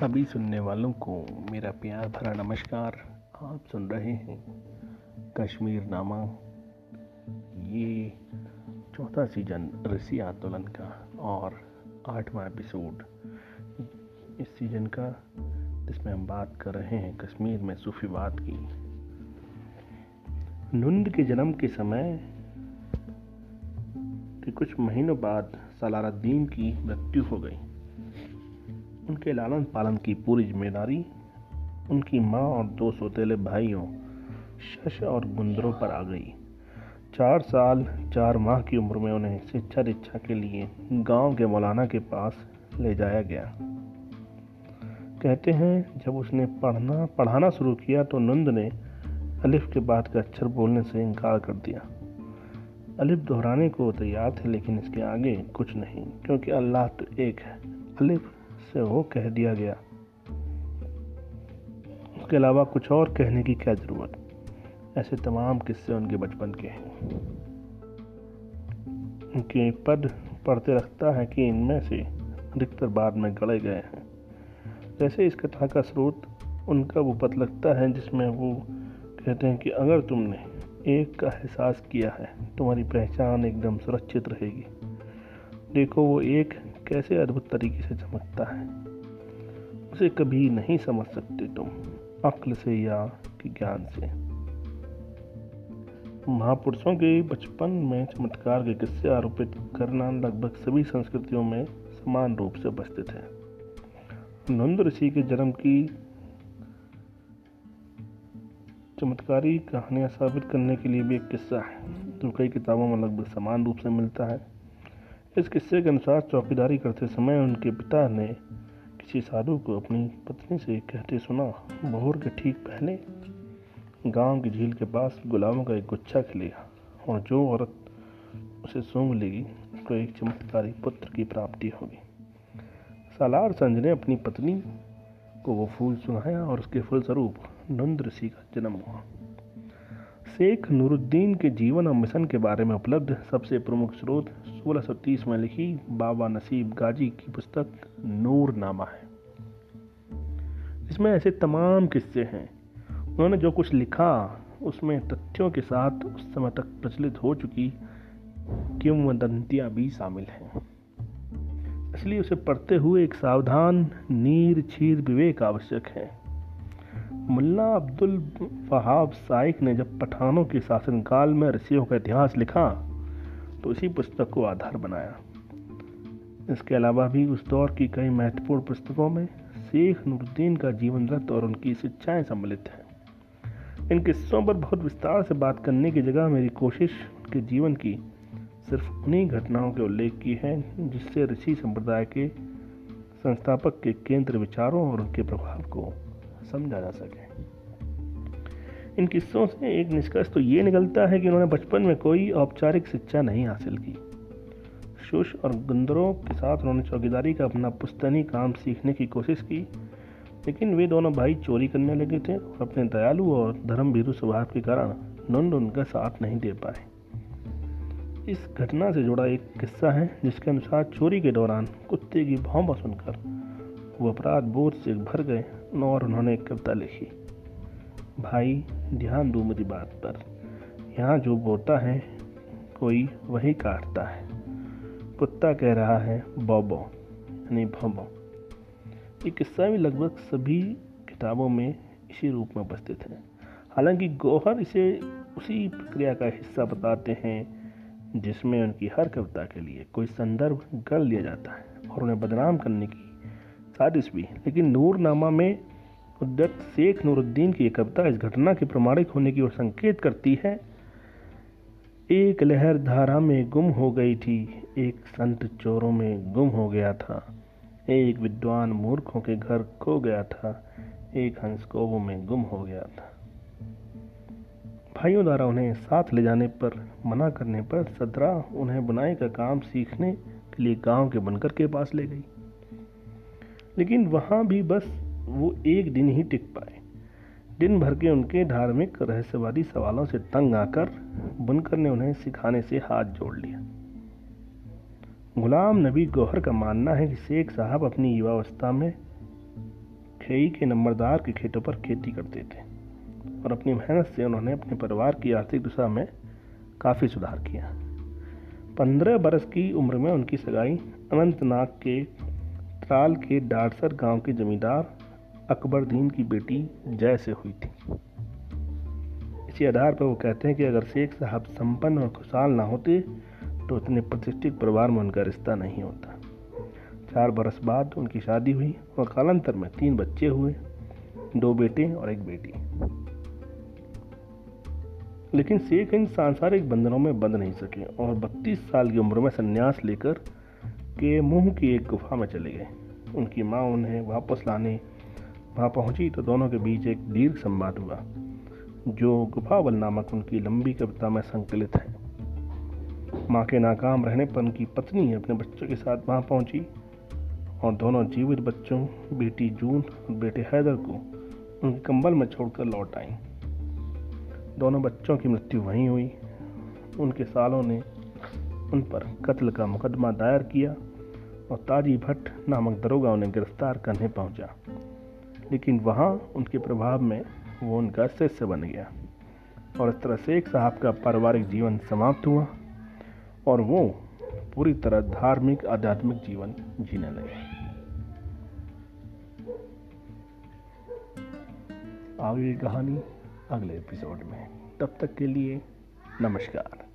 सभी सुनने वालों को मेरा प्यार भरा नमस्कार। आप सुन रहे हैं कश्मीर नामा। ये चौथा सीज़न ऋषि आंदोलन का और आठवां एपिसोड। इस सीज़न का जिसमें हम बात कर रहे हैं कश्मीर में सूफीवाद की। नुंद के जन्म के समय के कुछ महीनों बाद सलारुद्दीन की मृत्यु हो गई। उनके लालन पालन की पूरी ज़िम्मेदारी उनकी माँ और दो सौतेले भाइयों, शश और गुंदरों पर आ गई। चार साल, चार माह की उम्र में उन्हें शिक्षा दीक्षा के लिए गाँव के मौलाना के पास ले जाया गया। कहते हैं, जब उसने पढ़ना, पढ़ाना शुरू किया तो नंद ने अलिफ के बाद का अक्षर बोलने से इनकार कर दिया। अलिफ दोहराने को तैयार थे, लेकिन इसके आगे कुछ नहीं, क्योंकि अल्लाह तो एक है। अलिफ से वो कह दिया गया। उसके अलावा कुछ और कहने की क्या ज़रूरत? ऐसे तमाम किस्से उनके बचपन के हैं। उनके पद पढ़ते रखता है कि इनमें से अधिकतर बाद में गड़े गए हैं। जैसे इस कथा का स्रोत, उनका वो पद लगता है जिसमें वो कहते हैं कि अगर तुमने एक का एहसास किया है, तुम्हारी पहचान एकदम सुरक्षित रहेगी। देखो वो एक कैसे अद्भुत तरीके से चमकता है? उसे कभी नहीं समझ सकते तुम, अक्ल से या ज्ञान से। महापुरुषों के बचपन में चमत्कार के किस्से आरोपित करना लगभग सभी संस्कृतियों में समान रूप से उपस्थित है। नंद ऋषि के जन्म की चमत्कारी कहानियाँ साबित करने के लिए भी एक किस्सा है। जो कई किताबों में लगभग समान रूप से मिलता है। इस किस्से के अनुसार चौकीदारी करते समय उनके पिता ने किसी साधु को अपनी पत्नी से कहते सुना, भोर के ठीक पहले गाँव की झील के पास गुलाबों का एक गुच्छा खिलेगा और जो औरत उसे सूंघ लेगी उसको एक चमत्कारी पुत्र की प्राप्ति होगी। सालार संज ने अपनी पत्नी को वो फूल सुनाया और उसके फलस्वरूप नंद ऋषि का जन्म हुआ। शेख नूरुद्दीन के जीवन और मिशन के बारे में उपलब्ध सबसे प्रमुख स्रोत 1630 में लिखी बाबा नसीब गाजी की पुस्तक नूर नामा है। इसमें ऐसे तमाम किस्से हैं। उन्होंने जो कुछ लिखा, उसमें तथ्यों के साथ उस समय तक प्रचलित हो चुकी किंवदंतियाँ भी शामिल हैं। इसलिए उसे पढ़ते हुए एक सावधान नीर छीर विवेक आवश्यक है। मुल्ला अब्दुल वहाब साइक ने जब पठानों के शासनकाल में ऋषियों का इतिहास लिखा तो इसी पुस्तक को आधार बनाया। इसके अलावा भी उस दौर की कई महत्वपूर्ण पुस्तकों में शेख नूरुद्दीन का जीवन रथ और उनकी शिक्षाएँ सम्मिलित हैं। इन किस्सों पर बहुत विस्तार से बात करने की जगह मेरी कोशिश उनके जीवन की सिर्फ़ उन्हीं घटनाओं के उल्लेख की है, जिससे ऋषि संप्रदाय के संस्थापक के केंद्र विचारों और उनके प्रभाव को समझा जा सके। इन किस्सों से एक निष्कर्ष तो ये निकलता है कि उन्होंने बचपन में कोई औपचारिक शिक्षा नहीं हासिल की। शुश और गुंदरों के साथ उन्होंने चौकीदारी का अपना पुस्तनी काम सीखने की कोशिश की, लेकिन वे दोनों भाई चोरी करने लगे थे और अपने दयालु और धर्म भीरु स्वभाव के कारण नंद उनका साथ नहीं दे पाए। इस घटना से जुड़ा एक किस्सा है, जिसके अनुसार चोरी के दौरान कुत्ते की भौंबा सुनकर वो अपराध बोध से भर गए और उन्होंने एक कविता लिखी। भाई ध्यान दो मेरी बात पर। यहाँ जो बोता है, कोई वही काटता है। कुत्ता कह रहा है, बॉबो यानी भोबो। ये किस्सा भी लगभग सभी किताबों में इसी रूप में उपस्थित है। हालाँकि गौहर इसे उसी प्रक्रिया का हिस्सा बताते हैं, जिसमें उनकी हर कविता के लिए कोई संदर्भ गढ़ लिया जाता है और उन्हें बदनाम करने की साजिश भी लेकिन नूरनामा में उद्यत शेख नूरुद्दीन की कविता इस घटना के प्रमाणिक होने की ओर संकेत करती है। एक लहर धारा में गुम हो गई थी, एक संत चोरों में गुम हो गया था, एक विद्वान मूर्खों के घर खो गया था, एक हंस कोवों में गुम हो गया था। भाइयों द्वारा उन्हें साथ ले जाने पर, मना करने पर सदरा उन्हें बुनाई का काम सीखने के लिए गाँव के बनकर के पास ले गई। लेकिन वहाँ भी बस वो एक दिन ही टिक पाए। दिन भर के उनके धार्मिक रहस्यवादी सवालों से तंग आकर बुनकर ने उन्हें सिखाने से हाथ जोड़ लिया। गुलाम नबी गौहर का मानना है कि शेख साहब अपनी युवावस्था में खेई के नंबरदार के खेतों पर खेती करते थे और अपनी मेहनत से उन्होंने अपने परिवार की आर्थिक दिशा में काफ़ी सुधार किया। पंद्रह बरस की उम्र में उनकी सगाई अनंतनाग के त्राल के डारसर गाँव के जमींदार अकबरदीन की बेटी जय से हुई थी। इसी आधार पर वो कहते हैं कि अगर शेख साहब संपन्न और खुशहाल ना होते तो इतने प्रतिष्ठित परिवार में उनका रिश्ता नहीं होता। चार बरस बाद उनकी शादी हुई और कालांतर में तीन बच्चे हुए, दो बेटे और एक बेटी। लेकिन शेख इन सांसारिक बंधनों में बंध नहीं सके और 32 साल की उम्र में संन्यास लेकर के मुँह की एक गुफा में चले गए। उनकी माँ उन्हें वापस लाने वहाँ पहुँची तो दोनों के बीच एक दीर्घ संवाद हुआ। जो गुफावल नामक उनकी लंबी कविता में संकलित है। माँ के नाकाम रहने पर उनकी पत्नी अपने बच्चों के साथ वहाँ पहुँची और दोनों जीवित बच्चों, बेटी जून और बेटे हैदर को उनके कंबल में छोड़कर लौट आई। दोनों बच्चों की मृत्यु वहीं हुई। उनके सालों ने उन पर कत्ल का मुकदमा दायर किया और ताजी भट्ट नामक दरोगा उन्हें गिरफ़्तार करने पहुँचा। लेकिन वहाँ उनके प्रभाव में वो उनका शिष्य बन गया। और इस तरह शेख साहब का पारिवारिक जीवन समाप्त हुआ और वो पूरी तरह धार्मिक, आध्यात्मिक जीवन जीने लगे। आगे कहानी अगले एपिसोड में। तब तक के लिए नमस्कार।